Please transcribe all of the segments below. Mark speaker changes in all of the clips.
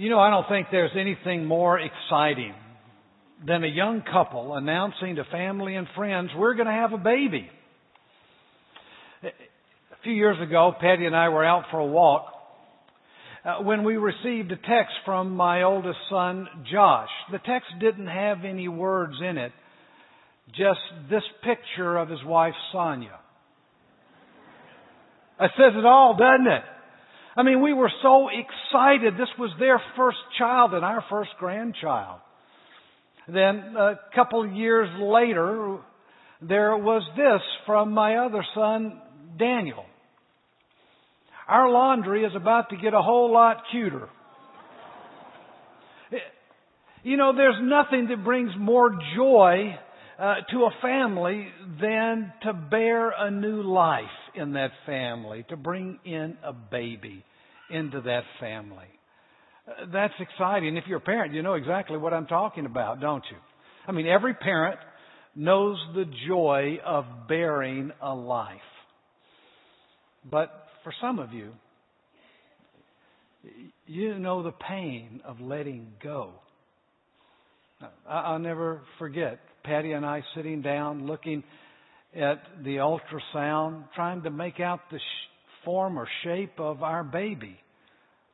Speaker 1: You know, I don't think there's anything more exciting than a young couple announcing to family and friends, we're going to have a baby. A few years ago, Patty and I were out for a walk uh, when we received a text from my oldest son, Josh. The text didn't have any words in it, just this picture of his wife, Sonia. It says it all, doesn't it? I mean, we were so excited. This was their first child and our first grandchild. Then a couple years later, there was this from my other son, Daniel. Our laundry is about to get a whole lot cuter. You know, there's nothing that brings more joy uh, to a family than to bear a new life in that family, to bring in a baby into that family. Uh, that's exciting. If you're a parent, you know exactly what I'm talking about, don't you? I mean, every parent knows the joy of bearing a life. But for some of you, you know the pain of letting go. I'll never forget Patty and I sitting down looking at the ultrasound, trying to make out the form or shape of our baby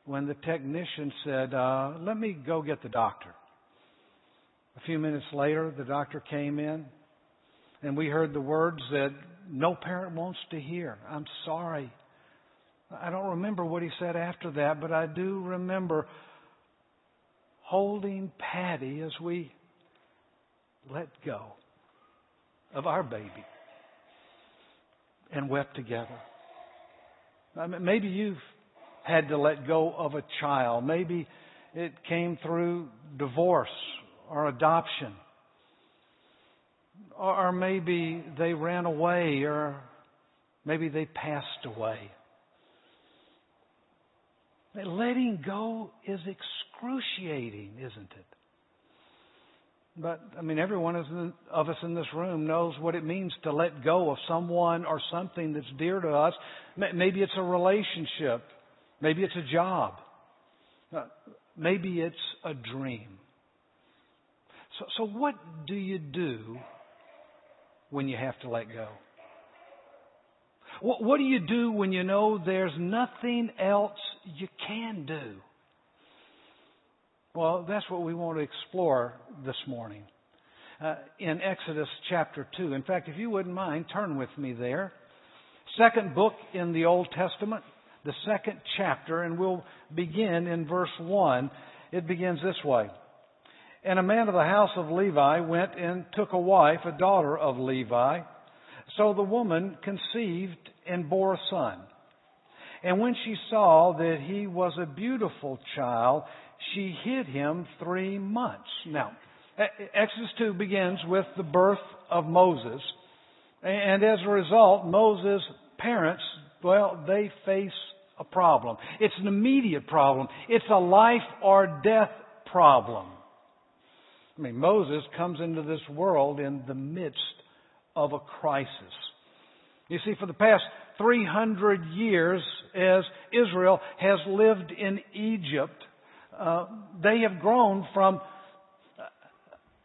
Speaker 1: when the technician said, uh, Let me go get the doctor. A few minutes later, the doctor came in, and we heard the words that no parent wants to hear I'm sorry. I don't remember what he said after that, but I do remember holding Patty as we let go of our baby and wept together. Uh, mean, maybe you've had to let go of a child. Maybe it came through divorce or adoption. Or maybe they ran away or maybe they passed away. Letting go is excruciating, isn't it? But, I mean, every one of us in this room knows what it means to let go of someone or something that's dear to us. Maybe it's a relationship. Maybe it's a job. Uh, maybe it's a dream. So, so what do you do when you have to let go? What, what do you do when you know there's nothing else you can do? Well, that's what we want to explore this morning uh, in Exodus chapter 2. In fact, if you wouldn't mind, turn with me there. Second book in the Old Testament, the second chapter, and we'll begin in verse 1. It begins this way. And a man of the house of Levi went and took a wife, a daughter of Levi. So the woman conceived and bore a son. And when she saw that he was a beautiful child, she hid him three months. Now, Exodus 2 begins with the birth of Moses. And as a result, Moses' parents, well, they face a problem. It's an immediate problem. It's a life or death problem. I mean, Moses comes into this world in the midst of a crisis. You see, for the past 300 years, as Israel has lived in Egypt, uh, they have grown from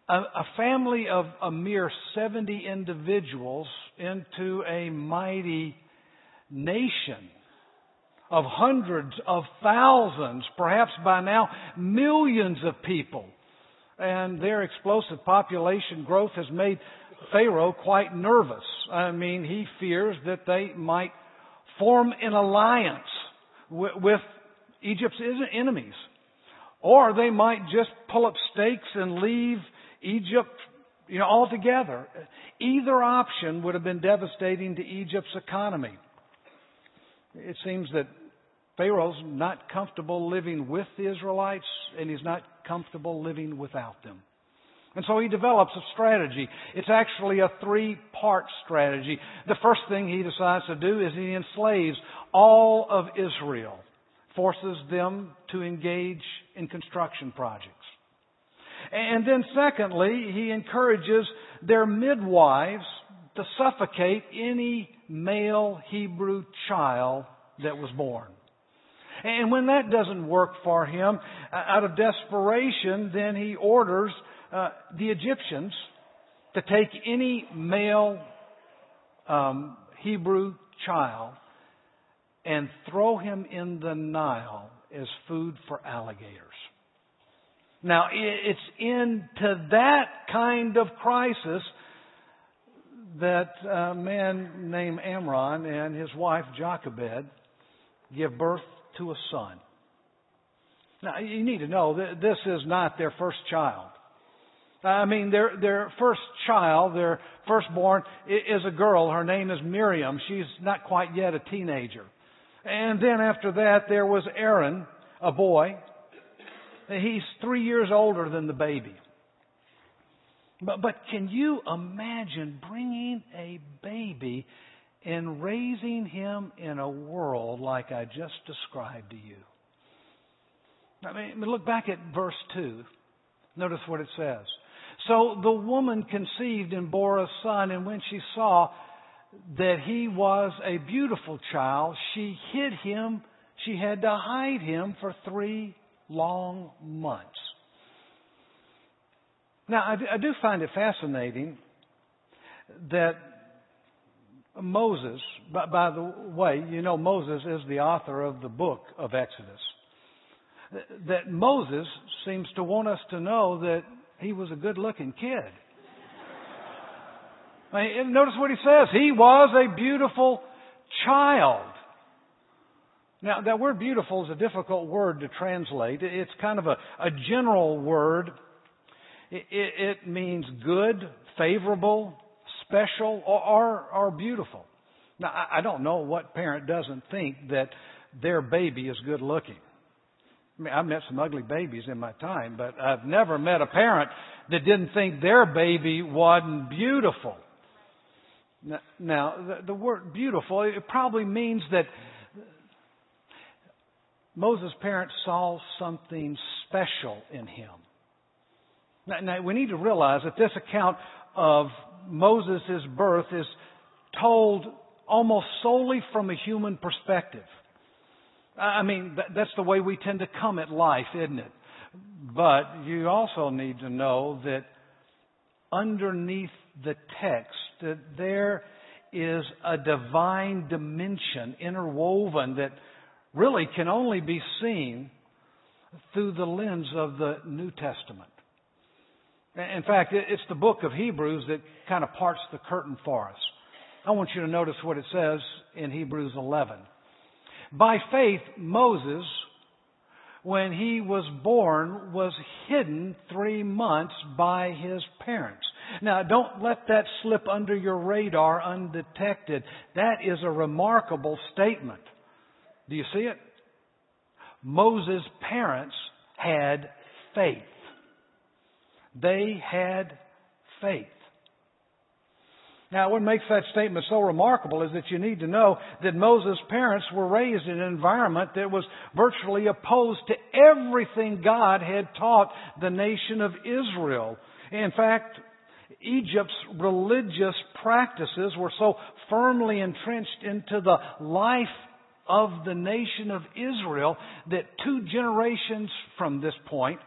Speaker 1: a, a family of a mere 70 individuals into a mighty nation of hundreds of thousands, perhaps by now millions of people and their explosive population growth has made Pharaoh quite nervous. I mean, he fears that they might form an alliance with, with Egypt's enemies. Or they might just pull up stakes and leave Egypt, you know, altogether. Either option would have been devastating to Egypt's economy. It seems that Pharaoh's not comfortable living with the Israelites, and he's not comfortable living without them. And so he develops a strategy. It's actually a three part strategy. The first thing he decides to do is he enslaves all of Israel, forces them to engage in construction projects. And then secondly, he encourages their midwives to suffocate any male Hebrew child that was born. And when that doesn't work for him, out of desperation, then he orders uh, the Egyptians to take any male um, Hebrew child and throw him in the Nile as food for alligators. Now, it's into that kind of crisis that uh, a man named Amram and his wife Jochebed give birth to a son. Now, you need to know that this is not their first child. I mean, their, their first child, their firstborn, is a girl. Her name is Miriam. She's not quite yet a teenager. And then after that, there was Aaron, a boy. He's three years older than the baby. But, but can you imagine bringing a baby and raising him in a world like I just described to you? I mean, look back at verse 2. Notice what it says. So the woman conceived and bore a son, and when she saw that he was a beautiful child, she hid him. She had to hide him for three long months. Now, I do, find it fascinating that Moses, by, by, the way, you know Moses is the author of the book of Exodus. That Moses seems to want us to know that he was a good looking kid. Notice what he says. He was a beautiful child. Now, that word beautiful is a difficult word to translate. It's kind of a, a general word. It, it, it, means good, favorable, special, or, or, or beautiful. Now, I, I don't know what parent doesn't think that their baby is good looking. I mean, I've met some ugly babies in my time, but I've never met a parent that didn't think their baby wasn't beautiful. Now, the, word beautiful, it probably means that Moses' parents saw something special in him. Now, now, we need to realize that this account of Moses' birth is told almost solely from a human perspective. I mean, that's the way we tend to come at life, isn't it? But you also need to know that underneath the text, that there is a divine dimension interwoven that really can only be seen through the lens of the New Testament. In fact, it's the book of Hebrews that kind of parts the curtain for us. I want you to notice what it says in Hebrews 11. By faith, Moses, when he was born, was hidden three months by his parents. Now, don't let that slip under your radar undetected. That is a remarkable statement. Do you see it? Moses' parents had faith. They had faith. Now, what makes that statement so remarkable is that you need to know that Moses' parents were raised in an environment that was virtually opposed to everything God had taught the nation of Israel. In fact, Egypt's religious practices were so firmly entrenched into the life of the nation of Israel that two generations from this point,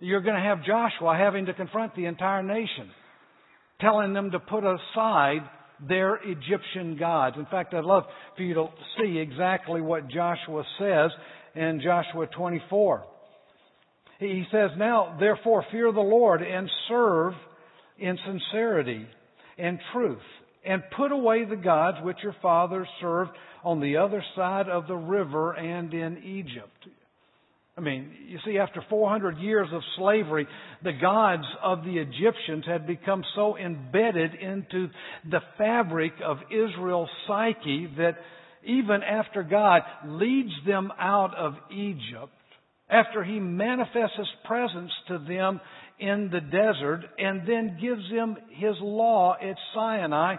Speaker 1: you're going to have Joshua having to confront the entire nation telling them to put aside their Egyptian gods. In fact, I'd love for you to see exactly what Joshua says in Joshua 24. He says, Now, therefore, fear the Lord and serve in sincerity and truth, and put away the gods which your fathers served on the other side of the river and in Egypt. I mean, you see, after 400 years of slavery, the gods of the Egyptians had become so embedded into the fabric of Israel's psyche that even after God leads them out of Egypt, after He manifests His presence to them in the desert and then gives them His law at Sinai,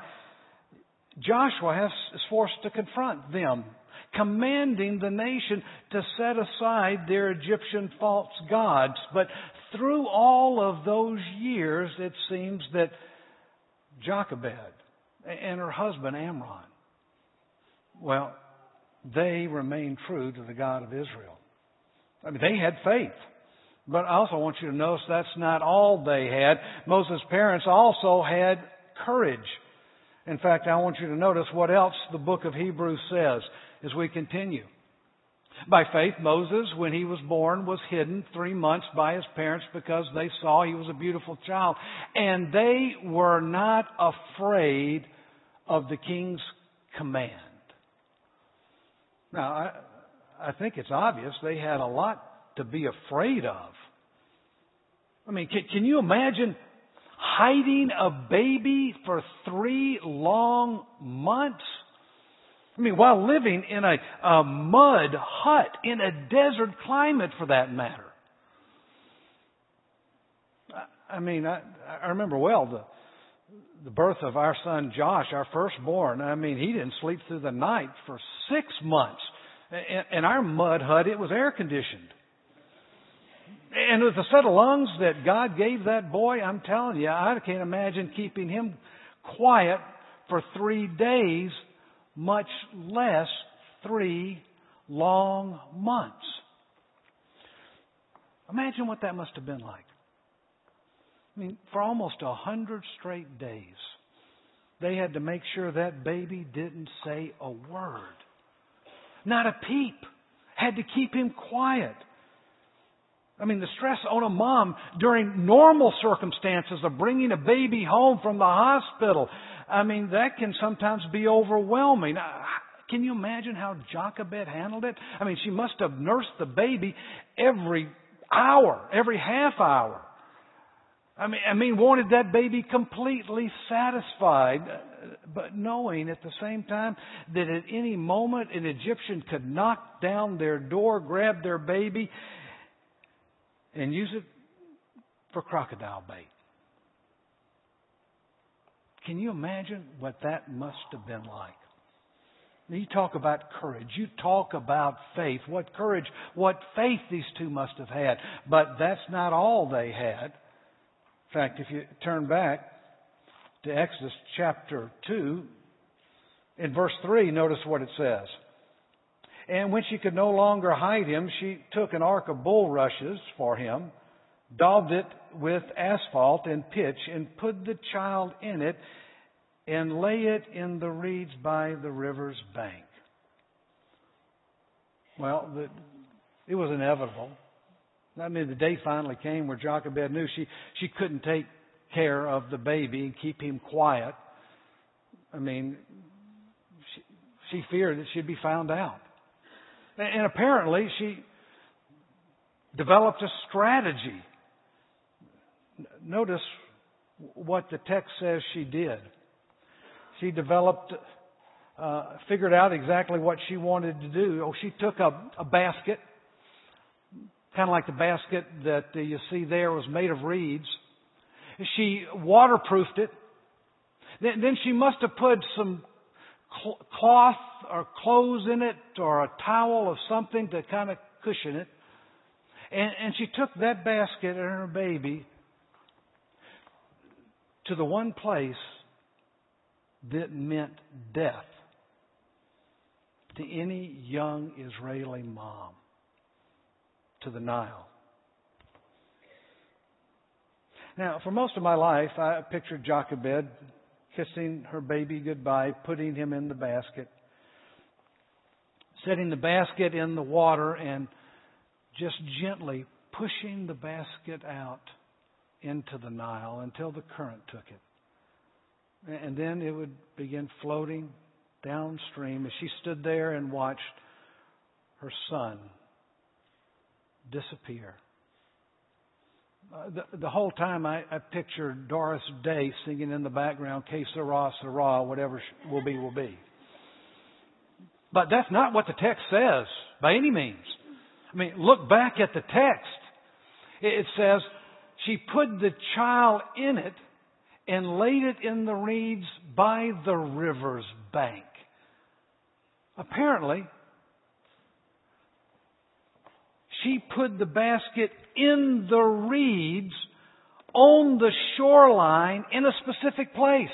Speaker 1: Joshua has, is forced to confront them commanding the nation to set aside their Egyptian false gods. But through all of those years, it seems that Jochebed and her husband Amram, well, they remained true to the God of Israel. I mean, they had faith. But I also want you to notice that's not all they had. Moses' parents also had courage. In fact, I want you to notice what else the book of Hebrews says as we continue. By faith, Moses, when he was born, was hidden three months by his parents because they saw he was a beautiful child. And they were not afraid of the king's command. Now, I, I think it's obvious they had a lot to be afraid of. I mean, can, can you imagine hiding a baby for three long months? I mean, while living in a, a mud hut in a desert climate for that matter. I mean, I, I remember well the the birth of our son Josh, our firstborn. I mean, he didn't sleep through the night for six months. In, in our mud hut, it was air conditioned. And with the set of lungs that God gave that boy, I'm telling you, I can't imagine keeping him quiet for three days, much less three long months. Imagine what that must have been like. I mean, for almost a hundred straight days, they had to make sure that baby didn't say a word. Not a peep. Had to keep him quiet. I mean, the stress on a mom during normal circumstances of bringing a baby home from the hospital, I mean, that can sometimes be overwhelming. Can you imagine how Jochebed handled it? I mean, she must have nursed the baby every hour, every half hour. I mean, I mean, wanted that baby completely satisfied, but knowing at the same time that at any moment an Egyptian could knock down their door, grab their baby, and use it for crocodile bait. Can you imagine what that must have been like? You talk about courage. You talk about faith. What courage, what faith these two must have had. But that's not all they had. In fact, if you turn back to Exodus chapter 2, in verse 3, notice what it says. And when she could no longer hide him, she took an ark of bulrushes for him, daubed it with asphalt and pitch, and put the child in it, and lay it in the reeds by the river's bank. Well, the, it was inevitable. I mean, the day finally came where Jochebed knew she, she couldn't take care of the baby and keep him quiet. I mean, she, she feared that she'd be found out. And apparently she developed a strategy. Notice what the text says she did. She developed, uh, figured out exactly what she wanted to do. Oh, she took a, a basket, kind of like the basket that uh, you see there was made of reeds. She waterproofed it. Then, then she must have put some cloth or clothes in it or a towel or something to kind of cushion it. And, and she took that basket and her baby to the one place that meant death to any young Israeli mom, to the Nile. Now, for most of my life, I pictured Jochebed kissing her baby goodbye, putting him in the basket, setting the basket in the water, and just gently pushing the basket out into the Nile until the current took it. And then it would begin floating downstream as she stood there and watched her son disappear. Uh, the, the whole time I, I pictured Doris Day singing in the background, Que sera, sera, whatever will be, will be. But that's not what the text says by any means. I mean, look back at the text. It says, she put the child in it and laid it in the reeds by the river's bank. Apparently, she put the basket in the reeds on the shoreline in a specific place.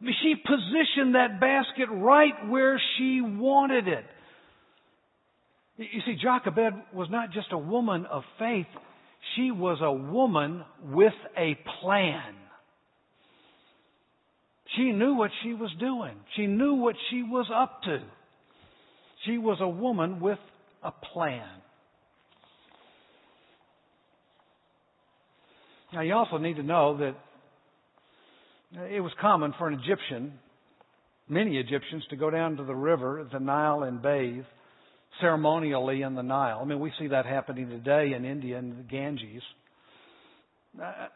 Speaker 1: I mean, she positioned that basket right where she wanted it. You see, Jochebed was not just a woman of faith, she was a woman with a plan. She knew what she was doing. She knew what she was up to. She was a woman with a plan. Now, you also need to know that it was common for an Egyptian, many Egyptians, to go down to the river, the Nile, and bathe ceremonially in the Nile. I mean, we see that happening today in India and the Ganges. Uh,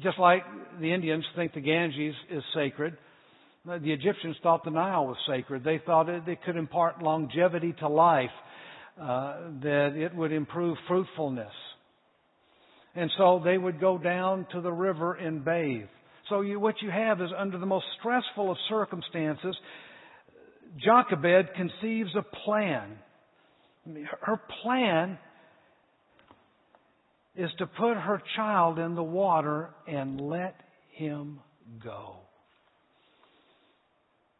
Speaker 1: just like the Indians think the Ganges is sacred, uh, the Egyptians thought the Nile was sacred. They thought it, it could impart longevity to life, uh, that it would improve fruitfulness. And so they would go down to the river and bathe. So you, what you have is under the most stressful of circumstances, Jochebed conceives a plan. Her plan is to put her child in the water and let him go.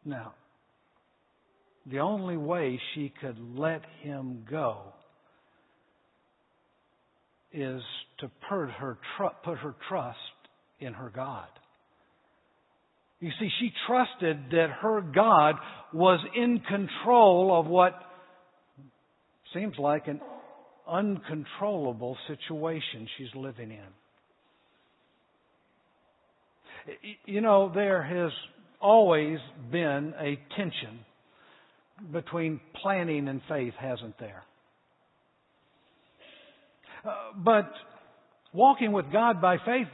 Speaker 1: Now, the only way she could let him go is to put her, put her trust in her God. You see, she trusted that her God was in control of what seems like an uncontrollable situation she's living in. You know, there has always been a tension between planning and faith, hasn't there? Uh, but walking with God by faith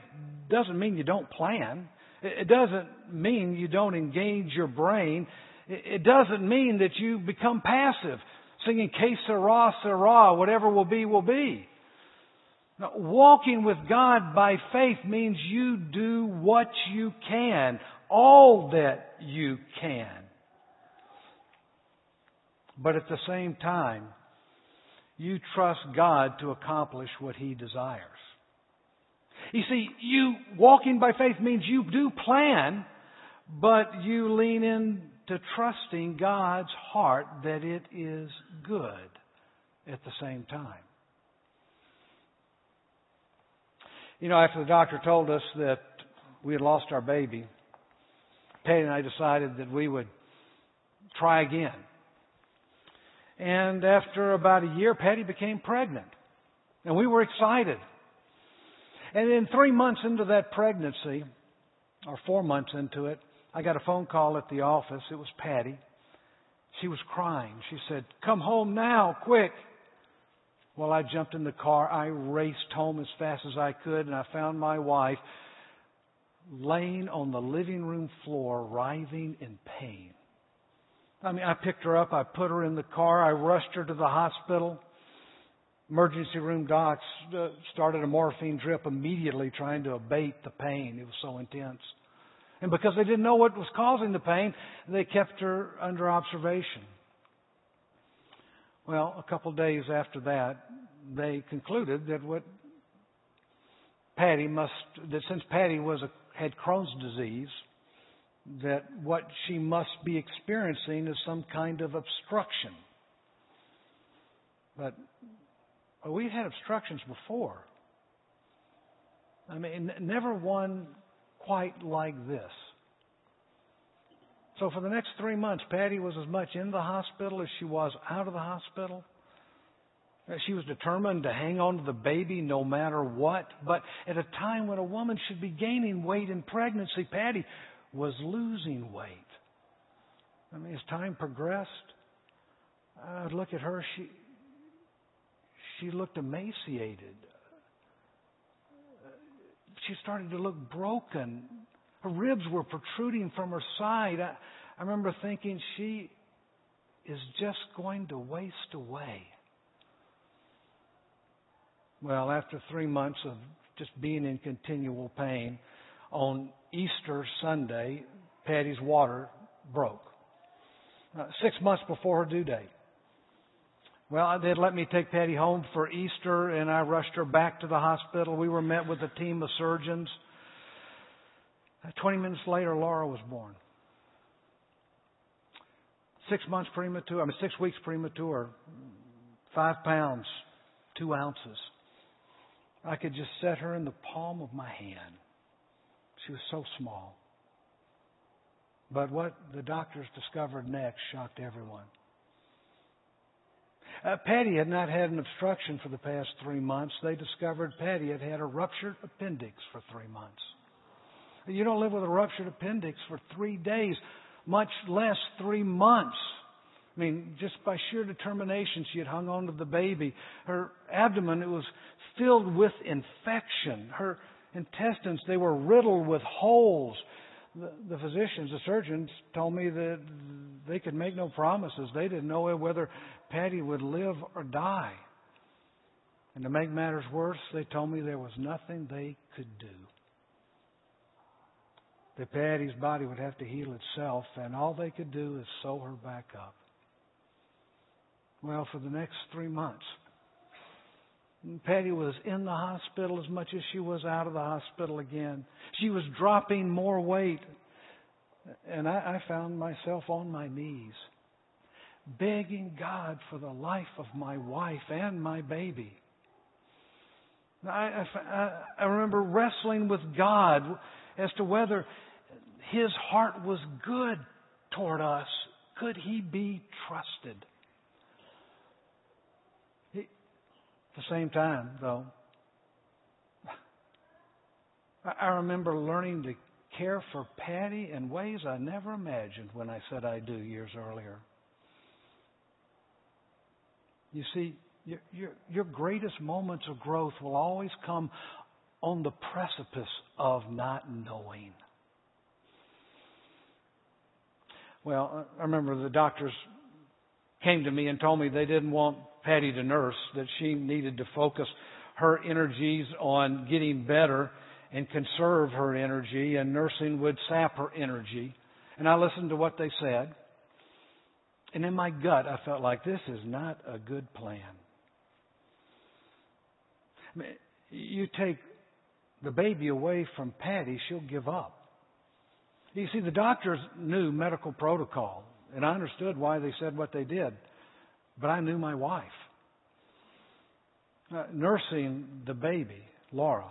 Speaker 1: doesn't mean you don't plan. It doesn't mean you don't engage your brain. It doesn't mean that you become passive, singing que sera, sera, whatever will be, will be. Now, walking with God by faith means you do what you can, all that you can. But at the same time, you trust God to accomplish what He desires. You see, you walking by faith means you do plan, but you lean into trusting God's heart that it is good at the same time. You know, after the doctor told us that we had lost our baby, Patty and I decided that we would try again. And after about a year, Patty became pregnant. And we were excited. And then three months into that pregnancy, or four months into it, I got a phone call at the office. It was Patty. She was crying. She said, Come home now, quick. Well, I jumped in the car. I raced home as fast as I could, and I found my wife laying on the living room floor, writhing in pain. I mean, I picked her up, I put her in the car, I rushed her to the hospital. Emergency room docs uh, started a morphine drip immediately trying to abate the pain. It was so intense. And because they didn't know what was causing the pain, they kept her under observation. Well, a couple of days after that, they concluded that what Patty must, that since Patty was a, had Crohn's disease, that what she must be experiencing is some kind of obstruction. But well, we've had obstructions before. I mean, never one quite like this. So for the next three months, Patty was as much in the hospital as she was out of the hospital. She was determined to hang on to the baby no matter what. But at a time when a woman should be gaining weight in pregnancy, Patty was losing weight. I mean, as time progressed, I would look at her. She she looked emaciated. She started to look broken. Her ribs were protruding from her side. I, I remember thinking she is just going to waste away. Well, after three months of just being in continual pain, on Easter Sunday, Patty's water broke. Uh, six months before her due date. Well, they'd let me take Patty home for Easter, and I rushed her back to the hospital. We were met with a team of surgeons. Uh, 20 minutes later, Laura was born. six months premature, I mean, six weeks premature, five pounds, two ounces. I could just set her in the palm of my hand. She was so small. But what the doctors discovered next shocked everyone. Uh, Patty had not had an obstruction for the past three months. They discovered Patty had had a ruptured appendix for three months. You don't live with a ruptured appendix for three days, much less three months. I mean, just by sheer determination, she had hung on to the baby. Her abdomen, it was filled with infection. Her intestines, they were riddled with holes. The, the physicians, the surgeons told me that they could make no promises. They didn't know whether Patty would live or die. And to make matters worse, they told me there was nothing they could do. That Patty's body would have to heal itself, and all they could do is sew her back up. Well, for the next three months, Patty was in the hospital as much as she was out of the hospital again. She was dropping more weight. And I, I found myself on my knees, begging God for the life of my wife and my baby. I, I, I remember wrestling with God as to whether His heart was good toward us. Could He be trusted? The same time, though, I remember learning to care for Patty in ways I never imagined when I said I do years earlier. You see, your, your, your greatest moments of growth will always come on the precipice of not knowing. Well, I remember the doctors came to me and told me they didn't want Patty to nurse, that she needed to focus her energies on getting better and conserve her energy, and nursing would sap her energy. And I listened to what they said. And in my gut, I felt like this is not a good plan. I mean, you take the baby away from Patty, she'll give up. You see, the doctors knew medical protocol, and I understood why they said what they did but I knew my wife. Uh, nursing the baby, Laura,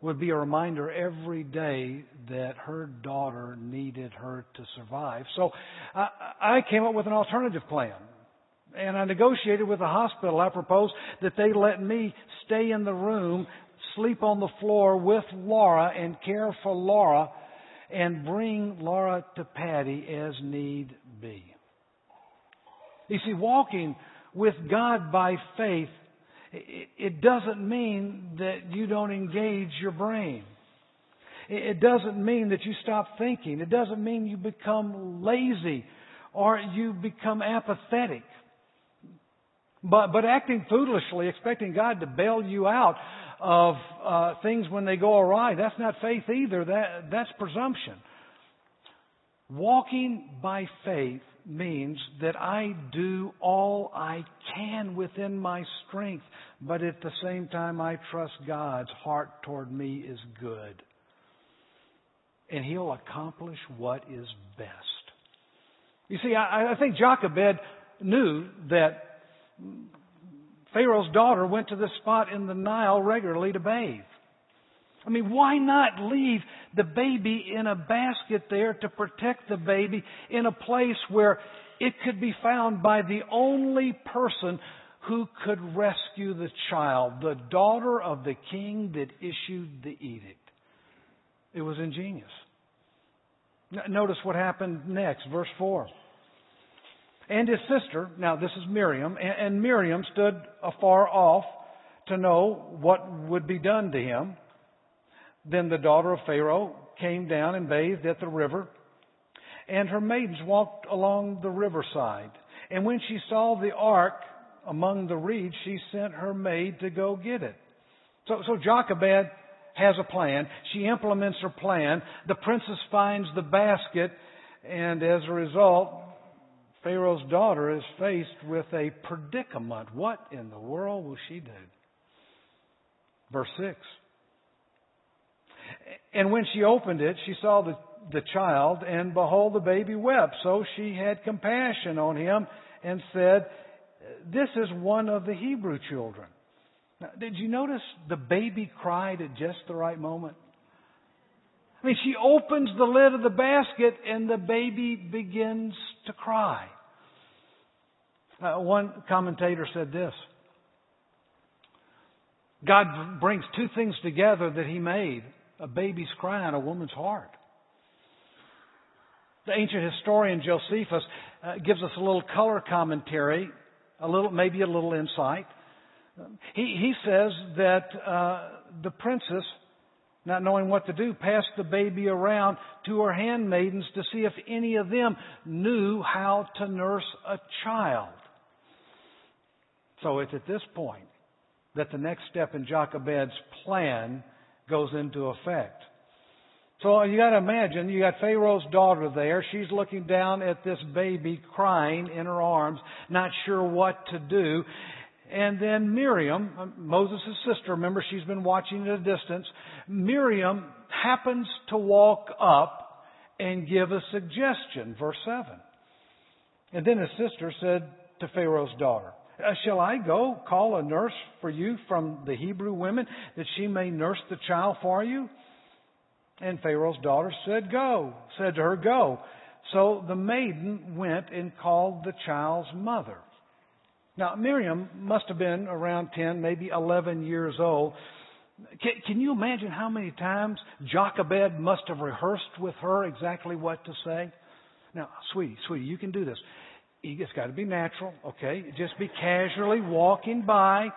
Speaker 1: would be a reminder every day that her daughter needed her to survive. So I, I came up with an alternative plan. And I negotiated with the hospital. I proposed that they let me stay in the room, sleep on the floor with Laura, and care for Laura, and bring Laura to Patty as need be. You see, walking with God by faith, it doesn't mean that you don't engage your brain. It doesn't mean that you stop thinking. It doesn't mean you become lazy or you become apathetic. But, but acting foolishly, expecting God to bail you out of uh, things when they go awry, that's not faith either. That, that's presumption. Walking by faith means that I do all I can within my strength, but at the same time I trust God's heart toward me is good. And He'll accomplish what is best. You see, I, I think Jochebed knew that Pharaoh's daughter went to this spot in the Nile regularly to bathe. I mean, why not leave the baby in a basket there to protect the baby in a place where it could be found by the only person who could rescue the child, the daughter of the king that issued the edict? It was ingenious. Notice what happened next, verse 4. And his sister, now this is Miriam, and Miriam stood afar off to know what would be done to him. Then the daughter of Pharaoh came down and bathed at the river, and her maidens walked along the riverside. And when she saw the ark among the reeds, she sent her maid to go get it. So, so Jochebed has a plan. She implements her plan. The princess finds the basket, and as a result, Pharaoh's daughter is faced with a predicament. What in the world will she do? Verse 6. And when she opened it, she saw the, the child, and behold, the baby wept. So she had compassion on him and said, This is one of the Hebrew children. Now, did you notice the baby cried at just the right moment? I mean, she opens the lid of the basket and the baby begins to cry. Uh, one commentator said this God brings two things together that He made a baby's cry and a woman's heart. The ancient historian Josephus uh, gives us a little color commentary, a little, maybe a little insight. He, he says that uh, the princess, not knowing what to do, passed the baby around to her handmaidens to see if any of them knew how to nurse a child. So it's at this point that the next step in Jochebed's plan goes into effect. So you got to imagine, you got Pharaoh's daughter there. She's looking down at this baby crying in her arms, not sure what to do. And then Miriam, uh, Moses' sister, remember she's been watching at a distance. Miriam happens to walk up and give a suggestion, verse 7. And then his sister said to Pharaoh's daughter, uh, Shall I go call a nurse for you from the Hebrew women that she may nurse the child for you? And Pharaoh's daughter said, Go, said to her, Go. So the maiden went and called the child's mother. Now, Miriam must have been around 10, maybe 11 years old. Can, can you imagine how many times Jochebed must have rehearsed with her exactly what to say? Now, sweetie, sweetie, you can do this. It's got to be natural, okay? Just be casually walking by,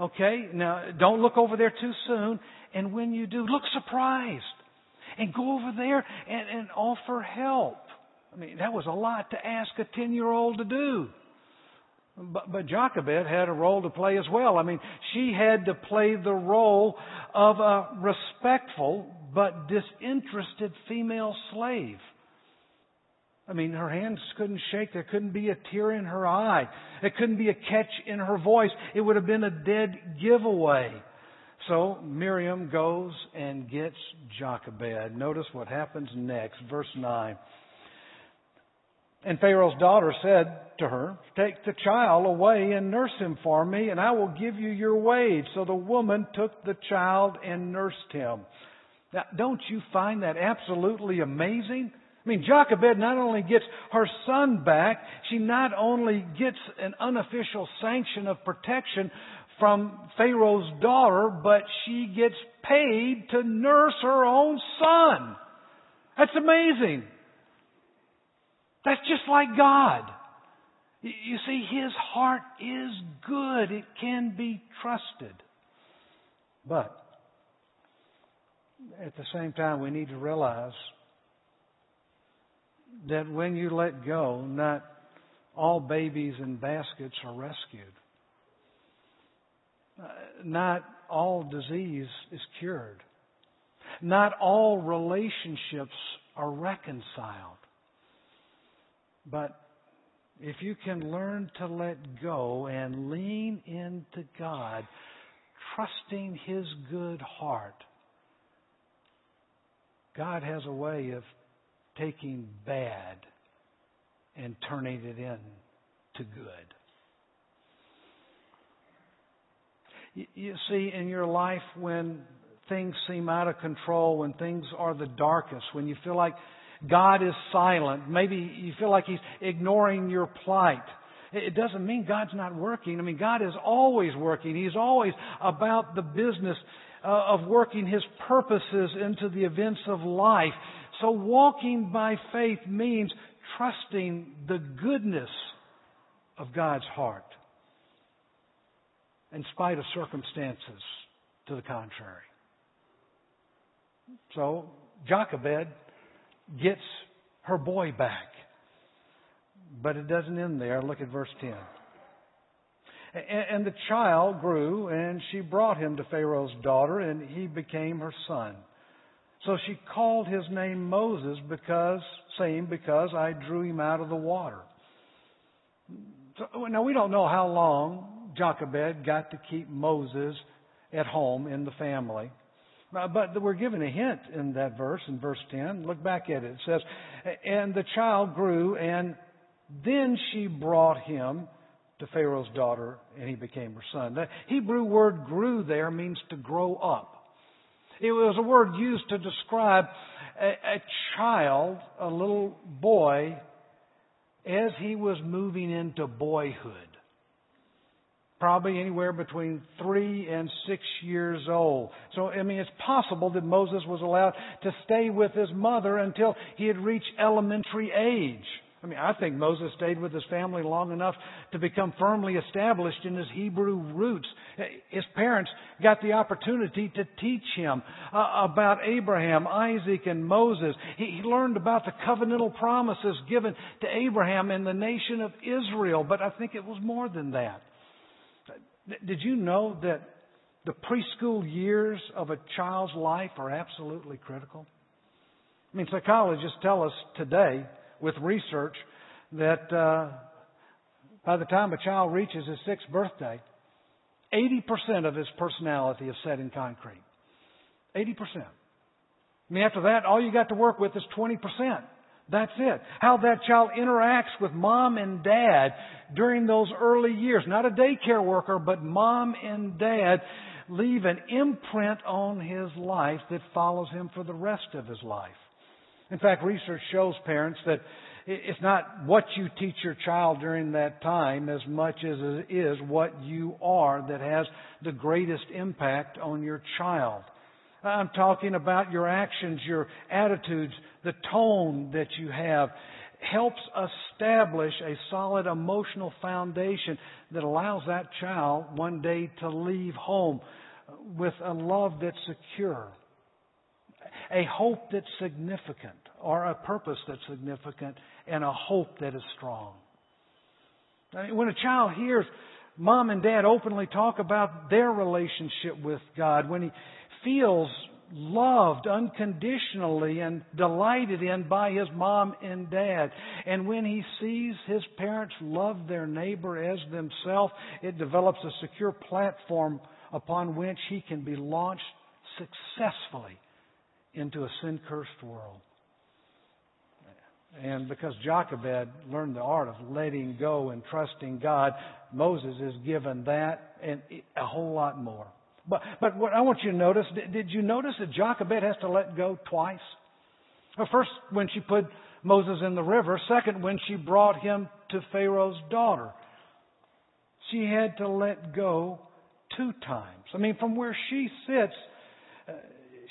Speaker 1: okay? Now, don't look over there too soon. And when you do, look surprised. And go over there and, and offer help. I mean, that was a lot to ask a 10 year old to do. But, but Jochebed had a role to play as well. I mean, she had to play the role of a respectful but disinterested female slave. I mean, her hands couldn't shake. There couldn't be a tear in her eye. There couldn't be a catch in her voice. It would have been a dead giveaway. So Miriam goes and gets Jochebed. Notice what happens next. Verse 9. And Pharaoh's daughter said to her, Take the child away and nurse him for me, and I will give you your wage. So the woman took the child and nursed him. Now, don't you find that absolutely amazing? I mean, Jochebed not only gets her son back, she not only gets an unofficial sanction of protection from Pharaoh's daughter, but she gets paid to nurse her own son. That's amazing. That's just like God. You see, His heart is good. It can be trusted. But at the same time, we need to realize that when you let go, not all babies in baskets are rescued. Uh, not all disease is cured. Not all relationships are reconciled. But if you can learn to let go and lean into God, trusting His good heart, God has a way of taking bad and turning it into good. You see, in your life, when things seem out of control, when things are the darkest, when you feel like God is silent, maybe you feel like He's ignoring your plight. It doesn't mean God's not working. I mean, God is always working. He's always about the business uh, of working His purposes into the events of life. So walking by faith means trusting the goodness of God's heart in spite of circumstances to the contrary. So Jochebed gets her boy back. But it doesn't end there. Look at verse 10. And the child grew, and she brought him to Pharaoh's daughter, and he became her son. So she called his name Moses because, saying, because I drew him out of the water. So, now we don't know how long Jochebed got to keep Moses at home in the family. But we're given a hint in that verse, in verse 10. Look back at it. It says, And the child grew, and then she brought him to Pharaoh's daughter, and he became her son. The Hebrew word grew there means to grow up. It was a word used to describe a, a child, a little boy, as he was moving into boyhood probably anywhere between three and six years old. So, I mean, it's possible that Moses was allowed to stay with his mother until he had reached elementary age. I mean, I think Moses stayed with his family long enough to become firmly established in his Hebrew roots. His parents got the opportunity to teach him uh, about Abraham, Isaac, and Moses. He, he learned about the covenantal promises given to Abraham and the nation of Israel, but I think it was more than that. Did you know that the preschool years of a child's life are absolutely critical? I mean, psychologists tell us today with research that uh, by the time a child reaches his sixth birthday, 80% of his personality is set in concrete. 80%. I mean, after that, all you got to work with is 20%. That's it. How that child interacts with mom and dad during those early years. Not a daycare worker, but mom and dad leave an imprint on his life that follows him for the rest of his life. In fact, research shows parents that it's not what you teach your child during that time as much as it is what you are that has the greatest impact on your child. I'm talking about your actions, your attitudes, the tone that you have helps establish a solid emotional foundation that allows that child one day to leave home with a love that's secure, a hope that's significant, or a purpose that's significant, and a hope that is strong. I mean, when a child hears mom and dad openly talk about their relationship with God, when he feels loved unconditionally and delighted in by his mom and dad. And when he sees his parents love their neighbor as themselves, it develops a secure platform upon which he can be launched successfully into a sin cursed world. And because Jochebed learned the art of letting go and trusting God, Moses is given that and a whole lot more. But, but what I want you to notice, did, did you notice that Jochebed has to let go twice? Well, first, when she put Moses in the river. Second, when she brought him to Pharaoh's daughter. She had to let go two times. I mean, from where she sits,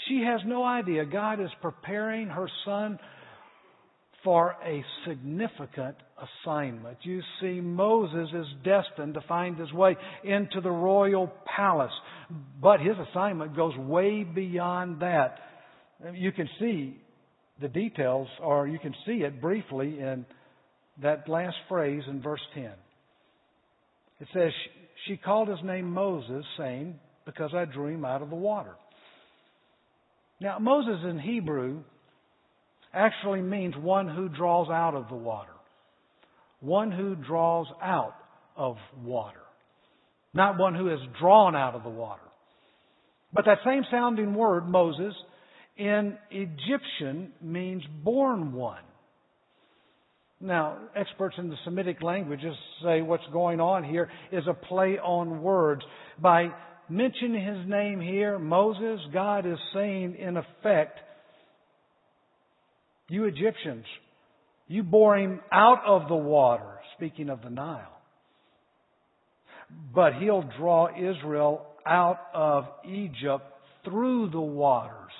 Speaker 1: she has no idea. God is preparing her son for a significant assignment. You see, Moses is destined to find his way into the royal palace, but his assignment goes way beyond that. You can see the details, or you can see it briefly in that last phrase in verse 10. It says, She called his name Moses, saying, Because I drew him out of the water. Now, Moses in Hebrew actually means one who draws out of the water. One who draws out of water. Not one who is drawn out of the water. But that same sounding word, Moses, in Egyptian means born one. Now, experts in the Semitic languages say what's going on here is a play on words. By mentioning his name here, Moses, God is saying, in effect, you Egyptians, you bore him out of the water, speaking of the Nile. But he'll draw Israel out of Egypt through the waters.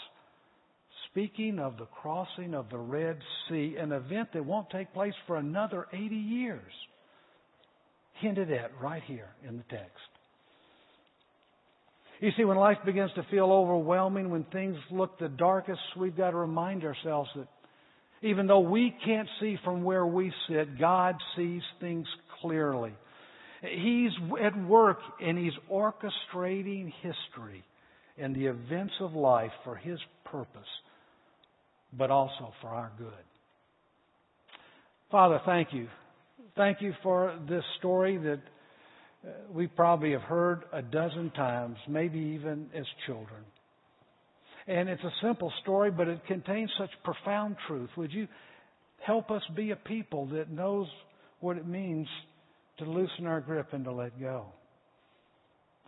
Speaker 1: Speaking of the crossing of the Red Sea, an event that won't take place for another 80 years. Hinted at right here in the text. You see, when life begins to feel overwhelming, when things look the darkest, we've got to remind ourselves that even though we can't see from where we sit, God sees things clearly. He's at work and He's orchestrating history and the events of life for His purpose, but also for our good. Father, thank you. Thank you for this story that Uh, we probably have heard a dozen times, maybe even as children. And it's a simple story, but it contains such profound truth. Would you help us be a people that knows what it means to loosen our grip and to let go?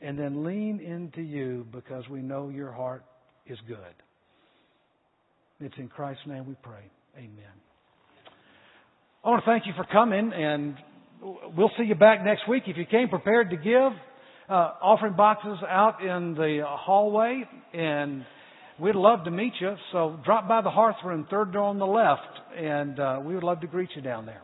Speaker 1: And then lean into you because we know your heart is good. It's in Christ's name we pray. Amen. I want to thank you for coming, and we'll see you back next week. If you came prepared to give, uh, offering boxes out in the hallway, and we'd love to meet you. So drop by the hearth room, third door on the left, and uh, we would love to greet you down there.